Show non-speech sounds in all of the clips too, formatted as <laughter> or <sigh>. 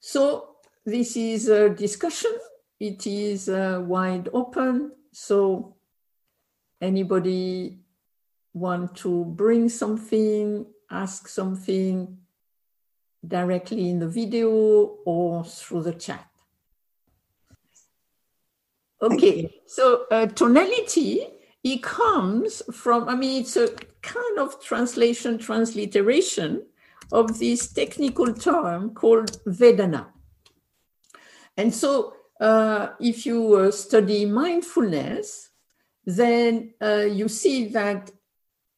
So this is a discussion. It is uh, wide open. So anybody want to bring something, ask something directly in the video or through the chat. Okay, so uh, tonality, it comes from, I mean, it's a kind of translation, transliteration of this technical term called Vedana. And so uh, if you uh, study mindfulness, then uh, you see that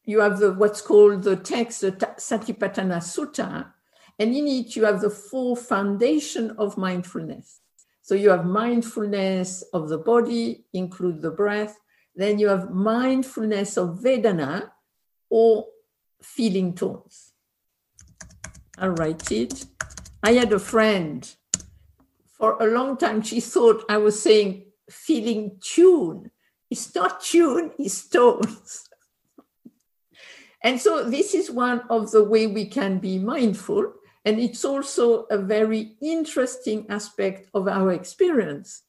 you have the what's called the text, the Satipatthana Sutta, and in it you have the four foundation of mindfulness. So you have mindfulness of the body, include the breath. Then you have mindfulness of Vedana or feeling tones. I'll write it. I had a friend for a long time. She thought I was saying feeling tune. It's not tune, it's tones. <laughs> and so this is one of the way we can be mindful. And it's also a very interesting aspect of our experience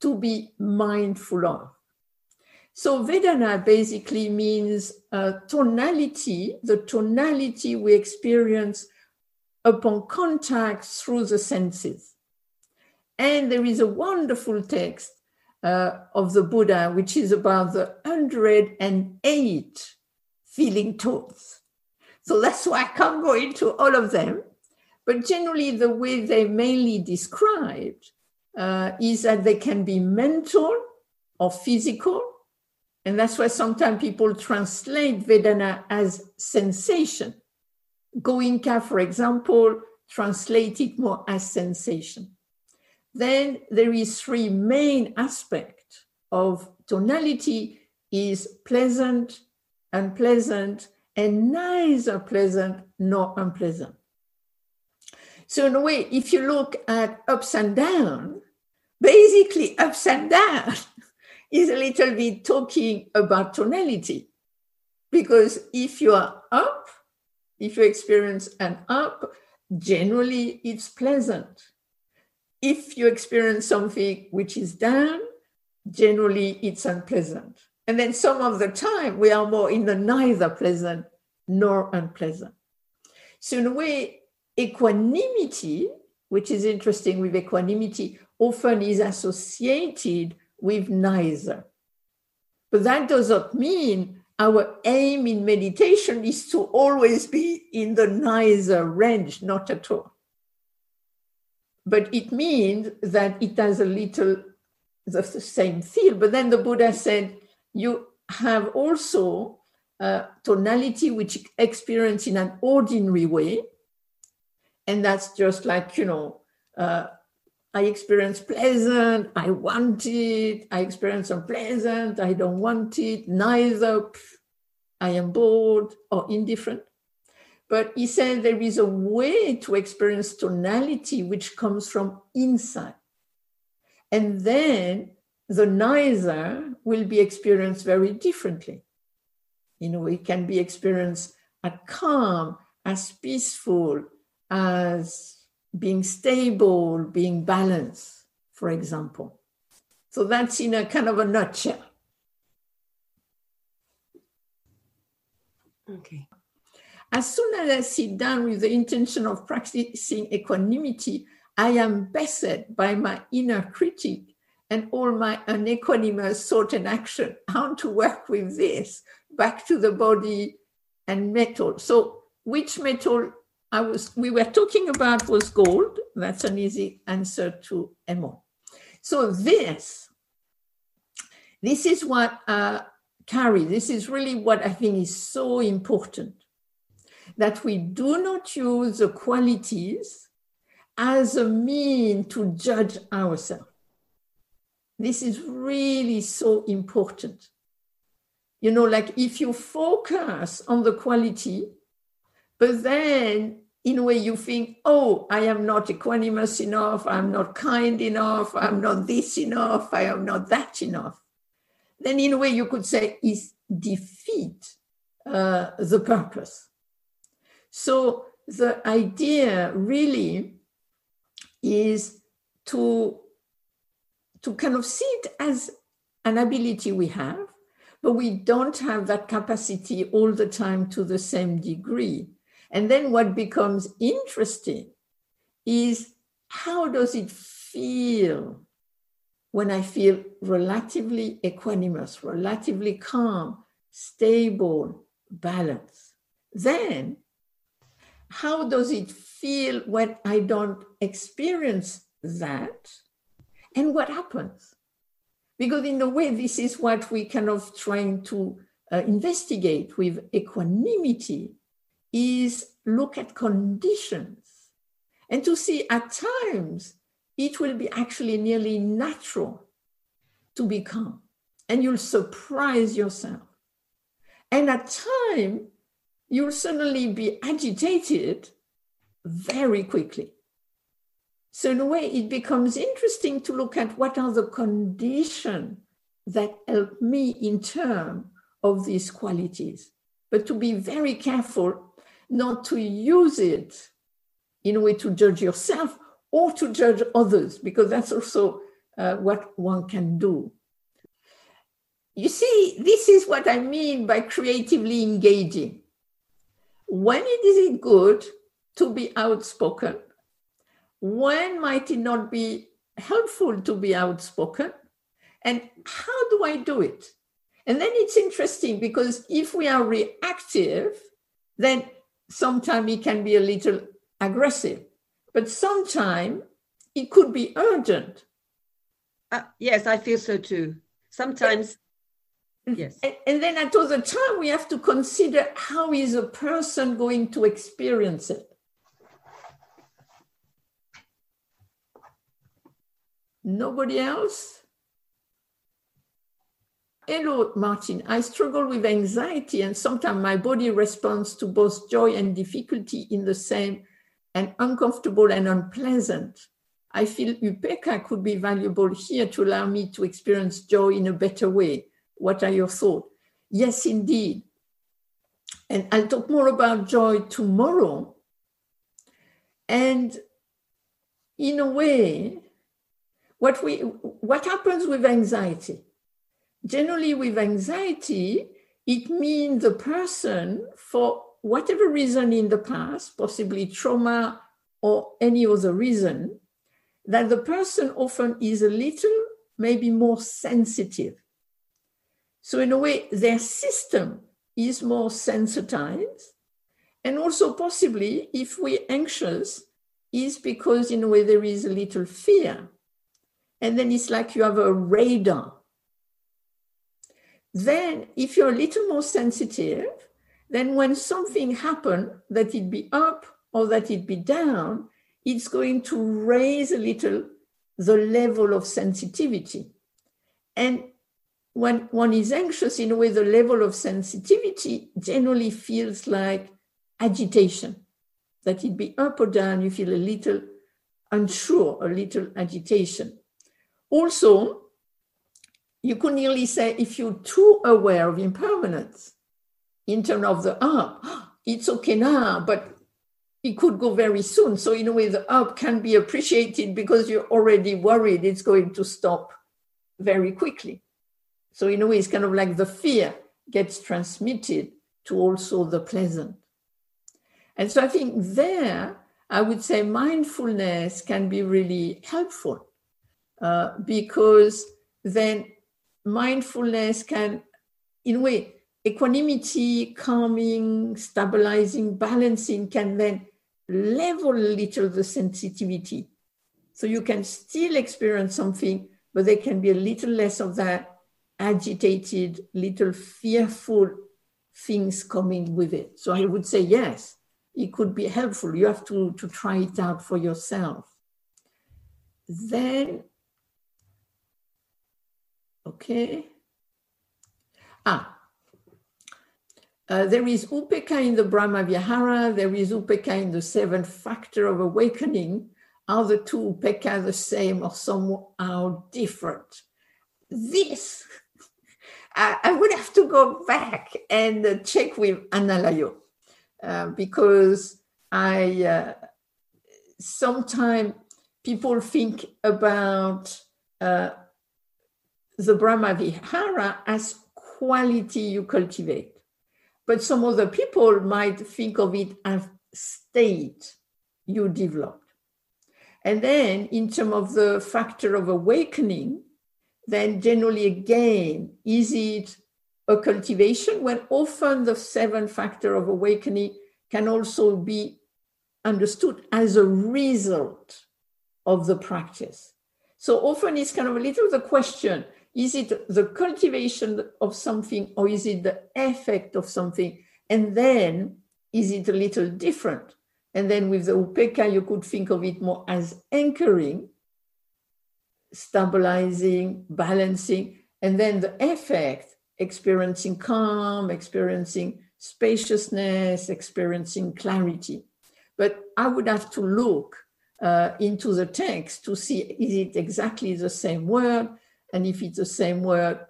to be mindful of. So Vedana basically means uh, tonality, the tonality we experience upon contact through the senses. And there is a wonderful text uh, of the Buddha, which is about the 108 feeling tones. So that's why I can't go into all of them. But generally, the way they mainly described uh, is that they can be mental or physical. And that's why sometimes people translate Vedana as sensation. Goenka, for example, translate it more as sensation. Then there is three main aspects of tonality is pleasant, unpleasant, and neither pleasant nor unpleasant. So in a way, if you look at ups and down, basically ups and down <laughs> is a little bit talking about tonality. Because if you are up, if you experience an up, generally it's pleasant if you experience something which is down, generally it's unpleasant. And then some of the time we are more in the neither pleasant nor unpleasant. So, in a way, equanimity, which is interesting with equanimity, often is associated with neither. But that does not mean our aim in meditation is to always be in the neither range, not at all but it means that it has a little the same feel. But then the Buddha said, you have also tonality which experience in an ordinary way. And that's just like, you know, uh, I experience pleasant, I want it, I experience unpleasant, I don't want it, neither, I am bored or indifferent. But he said there is a way to experience tonality which comes from inside. And then the neither will be experienced very differently. You know, it can be experienced as calm, as peaceful, as being stable, being balanced, for example. So that's in a kind of a nutshell. Okay. As soon as I sit down with the intention of practicing equanimity, I am beset by my inner critic and all my unequanimous thought and action. How to work with this back to the body and metal. So, which metal I was we were talking about was gold. That's an easy answer to Emo. So this, this is what uh, carry. This is really what I think is so important that we do not use the qualities as a mean to judge ourselves. This is really so important. You know, like if you focus on the quality, but then in a way you think, oh, I am not equanimous enough, I'm not kind enough, I'm not this enough, I am not that enough. Then in a way you could say is defeat uh, the purpose. So the idea really is to, to kind of see it as an ability we have, but we don't have that capacity all the time to the same degree. And then what becomes interesting is how does it feel when I feel relatively equanimous, relatively calm, stable, balanced? Then, how does it feel when I don't experience that? And what happens? Because, in a way, this is what we kind of trying to uh, investigate with equanimity is look at conditions and to see at times it will be actually nearly natural to be calm and you'll surprise yourself. And at time, you'll suddenly be agitated very quickly. So in a way, it becomes interesting to look at what are the conditions that help me in terms of these qualities, but to be very careful not to use it in a way to judge yourself or to judge others, because that's also uh, what one can do. You see, this is what I mean by creatively engaging. When it is it good to be outspoken? When might it not be helpful to be outspoken? And how do I do it? And then it's interesting because if we are reactive, then sometimes it can be a little aggressive, but sometimes it could be urgent. Uh, yes, I feel so too. Sometimes, and, yes. And, and then at other time, we have to consider how is a person going to experience it. Nobody else? Hello, Martine. I struggle with anxiety, and sometimes my body responds to both joy and difficulty in the same and uncomfortable and unpleasant. I feel Upeka could be valuable here to allow me to experience joy in a better way. What are your thoughts? Yes, indeed. And I'll talk more about joy tomorrow. And in a way, what we what happens with anxiety? Generally with anxiety, it means the person, for whatever reason in the past, possibly trauma or any other reason, that the person often is a little, maybe more sensitive. So, in a way, their system is more sensitized. And also, possibly, if we're anxious, is because, in a way, there is a little fear. And then it's like you have a radar then if you're a little more sensitive, then when something happens, that it be up or that it be down, it's going to raise a little the level of sensitivity. And when one is anxious, in a way, the level of sensitivity generally feels like agitation. That it be up or down, you feel a little unsure, a little agitation. Also, you could nearly say if you're too aware of impermanence in terms of the up, <gasps> it's okay now, but it could go very soon. So in a way, the up can be appreciated because you're already worried it's going to stop very quickly. So in a way, it's kind of like the fear gets transmitted to also the pleasant. And so I think there, I would say mindfulness can be really helpful uh, because then mindfulness can, in a way, equanimity, calming, stabilizing, balancing can then level a little the sensitivity. So you can still experience something, but there can be a little less of that agitated, little fearful things coming with it. So I would say, yes, it could be helpful. You have to, to try it out for yourself. Then Okay. Ah, uh, there is Upeka in the Brahma Vihara, there is Upeka in the seventh factor of awakening. Are the two Upeka the same or somehow different? This, <laughs> I, I would have to go back and uh, check with Analayo uh, because I uh, sometimes people think about uh, the Brahma Vihara as quality you cultivate. But some other people might think of it as state you developed. And then, in terms of the factor of awakening, then generally again, is it a cultivation when often the seven factor of awakening can also be understood as a result of the practice. So often it's kind of a little the question is it the cultivation of something or is it the effect of something? And then is it a little different? And then with the upeka, you could think of it more as anchoring, stabilizing, balancing, and then the effect, experiencing calm, experiencing spaciousness, experiencing clarity. But I would have to look uh, into the text to see is it exactly the same word? And if it's the same word,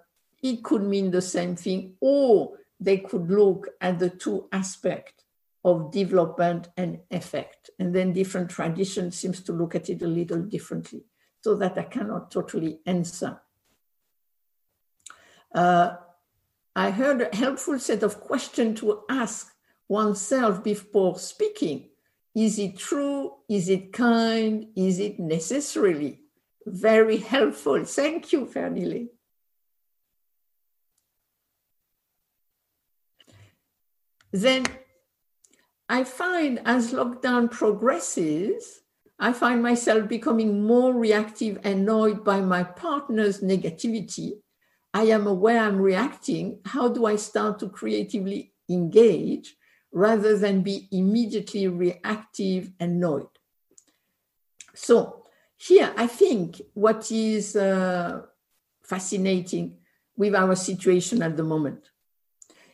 it could mean the same thing, or they could look at the two aspects of development and effect. And then different traditions seems to look at it a little differently, so that I cannot totally answer. Uh, I heard a helpful set of questions to ask oneself before speaking. Is it true? Is it kind? Is it necessarily? Very helpful. Thank you, Fernile. Then I find as lockdown progresses, I find myself becoming more reactive, annoyed by my partner's negativity. I am aware I'm reacting. How do I start to creatively engage rather than be immediately reactive, annoyed? So, here, I think what is uh, fascinating with our situation at the moment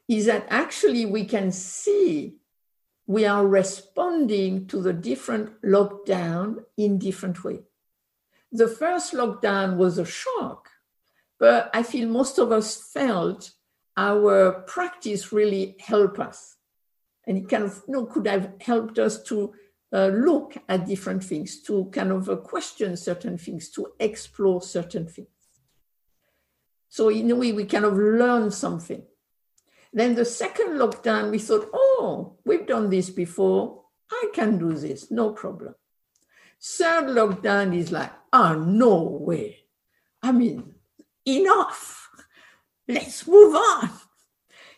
is that actually we can see we are responding to the different lockdown in different way. The first lockdown was a shock, but I feel most of us felt our practice really helped us. And it kind of you know, could have helped us to uh, look at different things, to kind of uh, question certain things, to explore certain things. So, in a way, we kind of learn something. Then the second lockdown, we thought, oh, we've done this before. I can do this, no problem. Third lockdown is like, oh, no way. I mean, enough. Let's move on.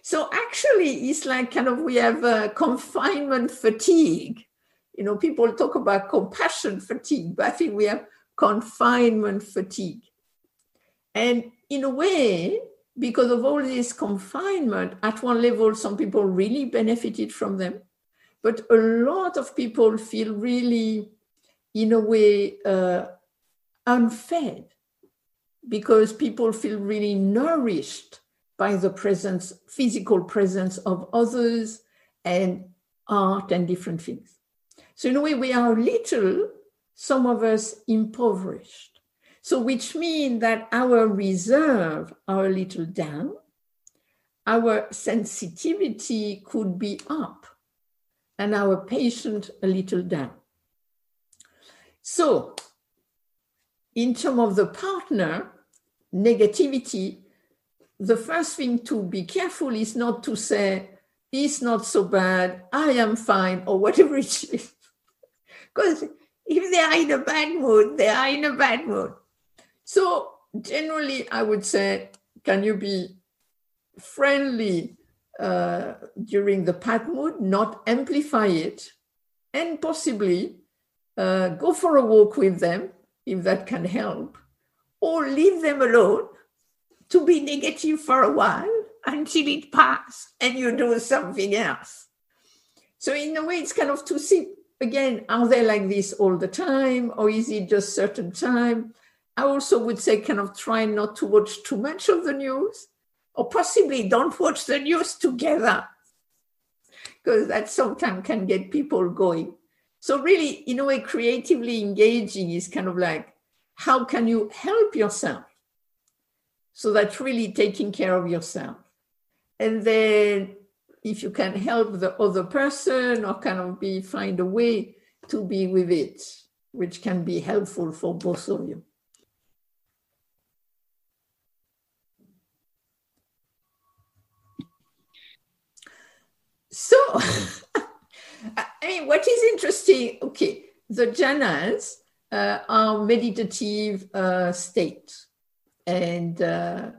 So actually, it's like kind of we have a confinement fatigue you know, people talk about compassion fatigue, but I think we have confinement fatigue. And in a way, because of all this confinement, at one level, some people really benefited from them. But a lot of people feel really, in a way, uh, unfed because people feel really nourished by the presence, physical presence of others and art and different things. So, in a way, we are little, some of us impoverished. So, which means that our reserve are a little down, our sensitivity could be up, and our patient a little down. So, in terms of the partner, negativity, the first thing to be careful is not to say, it's not so bad, I am fine, or whatever it is. Because if they are in a bad mood, they are in a bad mood. So generally, I would say, can you be friendly uh, during the bad mood, not amplify it, and possibly uh, go for a walk with them if that can help, or leave them alone to be negative for a while until it passes and you do something else. So in a way, it's kind of to see again, are they like this all the time or is it just certain time? I also would say kind of try not to watch too much of the news or possibly don't watch the news together because that sometimes can get people going. So really, in a way, creatively engaging is kind of like, how can you help yourself? So that's really taking care of yourself. And then if you can help the other person or kind of be find a way to be with it which can be helpful for both of you. So, <laughs> I mean, what is interesting, okay, the jhanas uh, are meditative uh, states. And uh,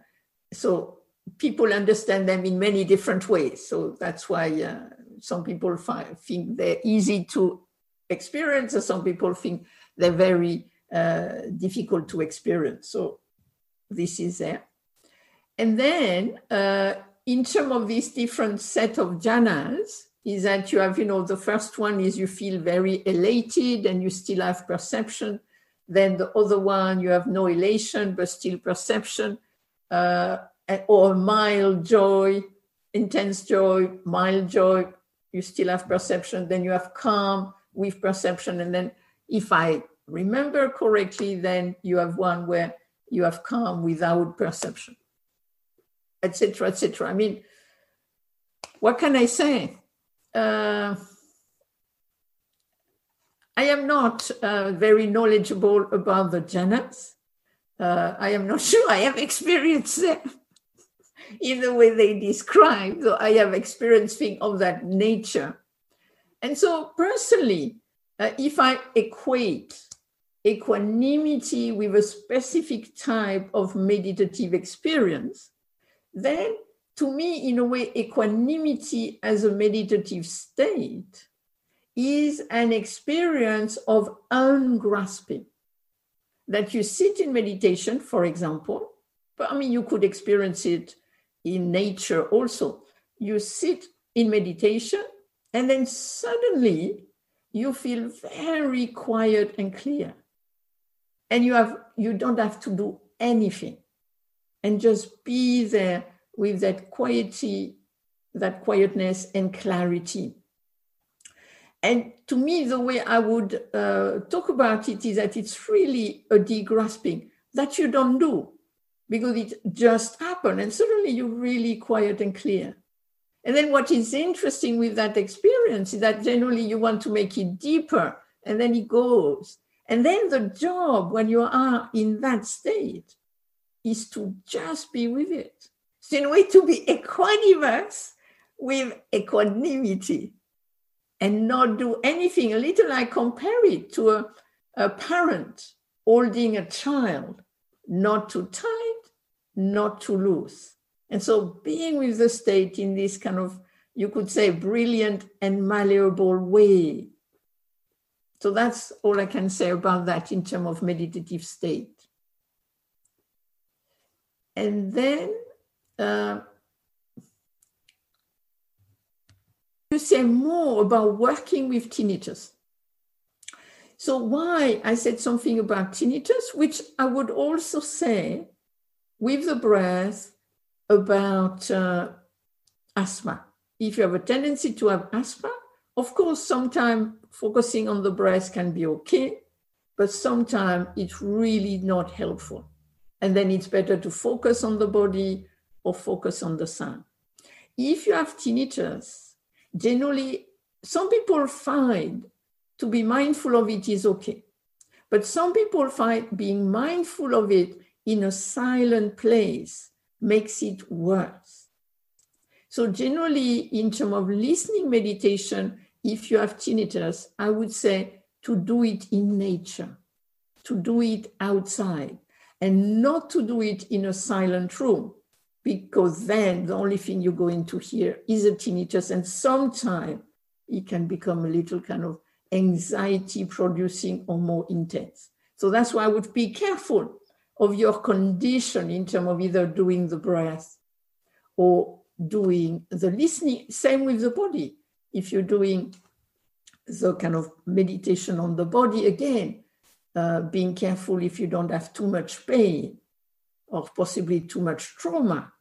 so people understand them in many different ways. So that's why uh, some people find, think they're easy to experience, and some people think they're very uh, difficult to experience. So this is there. And then uh, in terms of this different set of jhanas, is that you have, you know, the first one is you feel very elated and you still have perception. Then the other one, you have no elation, but still perception, uh, or mild joy, intense joy, mild joy, you still have perception. Then you have calm with perception. And then, if I remember correctly, then you have one where you have calm without perception, etc., etc. I mean, what can I say? uh, I am not uh, very knowledgeable about the jhanas. Uh, I am not <laughs> sure I have experienced them in the way they describe, though I have experienced things of that nature. And so, personally, uh, if I equate equanimity with a specific type of meditative experience, then to me, in a way, equanimity as a meditative state is an experience of ungrasping. That you sit in meditation, for example, but I mean, you could experience it in nature also. You sit in meditation, and then suddenly you feel very quiet and clear. And you have you don't have to do anything and just be there with that quiety, that quietness and clarity. And to me, the way I would uh, talk about it is that it's really a degrasping that you don't do because it just happened and suddenly you're really quiet and clear. And then what is interesting with that experience is that generally you want to make it deeper and then it goes. And then the job when you are in that state is to just be with it so in a way to be equanimous with equanimity and not do anything. A little I compare it to a, a parent holding a child, not too tight, not too loose. And so being with the state in this kind of, you could say, brilliant and malleable way. So that's all I can say about that in terms of meditative state. And then uh, to say more about working with tinnitus. So, why I said something about tinnitus, which I would also say with the breath about uh, asthma. If you have a tendency to have asthma, of course, sometimes focusing on the breath can be okay, but sometimes it's really not helpful. And then it's better to focus on the body or focus on the sound. If you have tinnitus, generally, some people find to be mindful of it is okay. But some people find being mindful of it in a silent place makes it worse. So, generally, in terms of listening meditation, if you have tinnitus, I would say to do it in nature, to do it outside, and not to do it in a silent room because then the only thing you're going to hear is a tinnitus, and sometimes it can become a little kind of anxiety producing or more intense. So that's why I would be careful of your condition in terms of either doing the breath or doing the listening. Same with the body. If you're doing the kind of meditation on the body, again, uh, being careful if you don't have too much pain or possibly too much trauma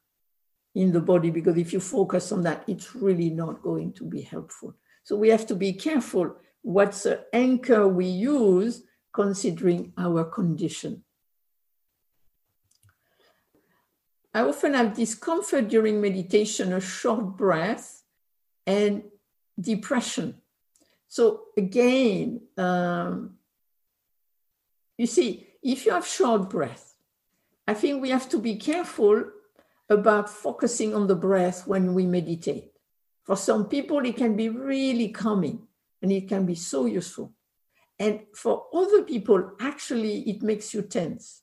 in the body because if you focus on that, it's really not going to be helpful. So we have to be careful what's the anchor we use considering our condition. I often have discomfort during meditation, a short breath, and depression. So again, um, you see, if you have short breath, I think we have to be careful about focusing on the breath when we meditate. For some people, it can be really calming and it can be so useful. And for other people, actually, it makes you tense.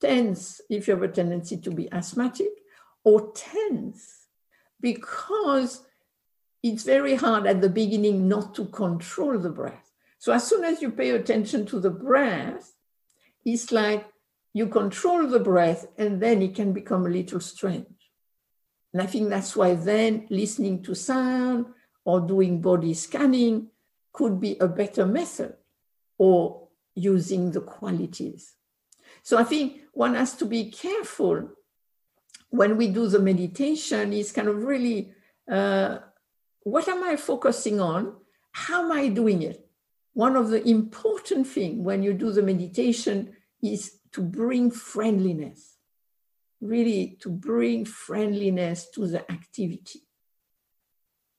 Tense if you have a tendency to be asthmatic, or tense because it's very hard at the beginning not to control the breath. So as soon as you pay attention to the breath, it's like you control the breath and then it can become a little strange. And I think that's why then listening to sound or doing body scanning could be a better method or using the qualities. So I think one has to be careful when we do the meditation is kind of really uh, what am I focusing on? How am I doing it? One of the important things when you do the meditation is to bring friendliness, really to bring friendliness to the activity.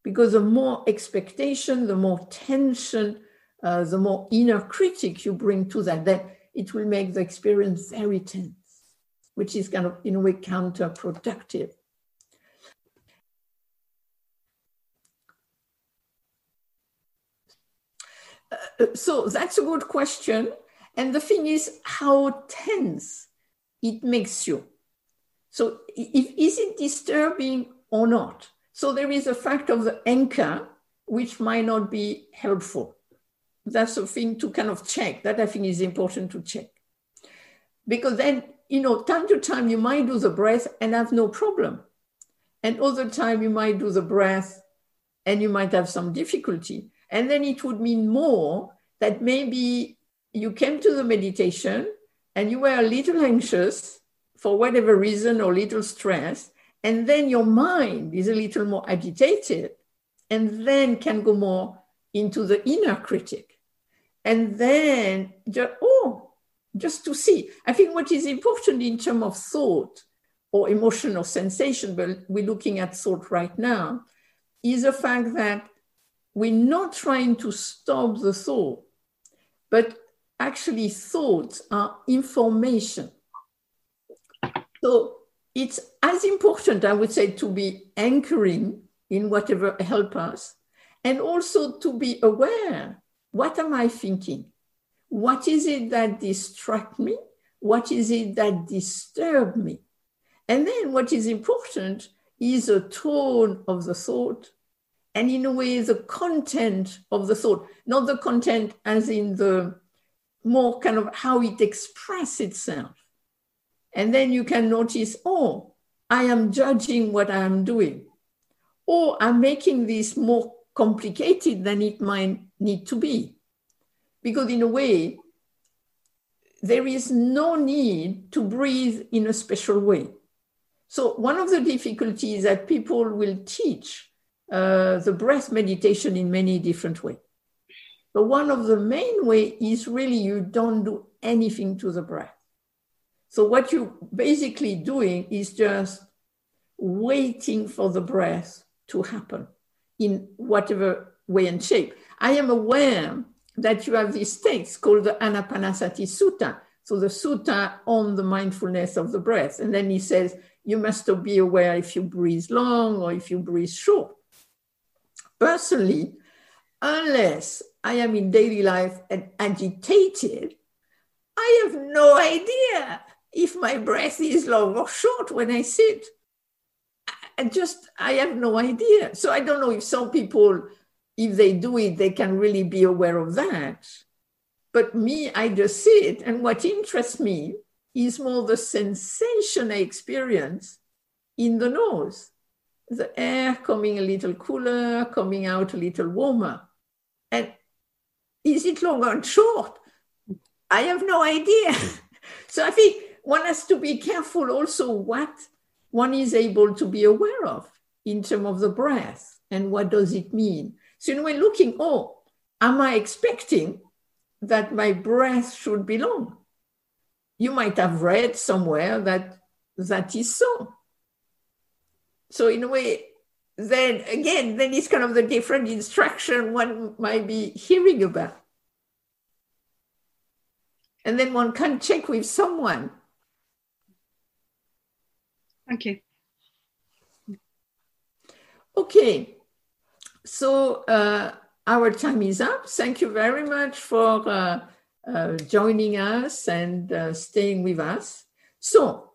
Because the more expectation, the more tension, uh, the more inner critic you bring to that, then it will make the experience very tense, which is kind of, in a way, counterproductive. Uh, so that's a good question. And the thing is how tense it makes you. So if, is it disturbing or not? So there is a fact of the anchor, which might not be helpful. That's a thing to kind of check. That I think is important to check. Because then, you know, time to time you might do the breath and have no problem. And other time you might do the breath and you might have some difficulty. And then it would mean more that maybe you came to the meditation and you were a little anxious for whatever reason or little stress, and then your mind is a little more agitated and then can go more into the inner critic. And then, just, oh, just to see. I think what is important in terms of thought or emotional sensation, but we're looking at thought right now, is the fact that we're not trying to stop the thought, but actually thoughts are information. So it's as important, I would say, to be anchoring in whatever help us, and also to be aware. What am I thinking? What is it that distract me? What is it that disturb me? And then what is important is the tone of the thought, and in a way the content of the thought, not the content as in the more kind of how it expresses itself. And then you can notice, oh, I am judging what I am doing. Or I'm making this more complicated than it might need to be. Because in a way, there is no need to breathe in a special way. So one of the difficulties that people will teach uh, the breath meditation in many different ways. But one of the main way is really you don't do anything to the breath. So what you're basically doing is just waiting for the breath to happen in whatever way and shape. I am aware that you have these text called the Anapanasati Sutta. So the sutta on the mindfulness of the breath. And then he says, you must be aware if you breathe long or if you breathe short. Personally, unless I am in daily life and agitated, I have no idea if my breath is long or short when I sit. I just, I have no idea. So I don't know if some people, if they do it, they can really be aware of that. But me, I just sit. And what interests me is more the sensation I experience in the nose. The air coming a little cooler, coming out a little warmer. And is it long or short? I have no idea. <laughs> so I think one has to be careful also what one is able to be aware of in terms of the breath and what does it mean. So when we're looking, oh, am I expecting that my breath should be long? You might have read somewhere that that is so. So in a way, then again, then it's kind of the different instruction one might be hearing about. and then one can check with someone. Okay. Okay, so uh, our time is up. Thank you very much for uh, uh, joining us and uh, staying with us. So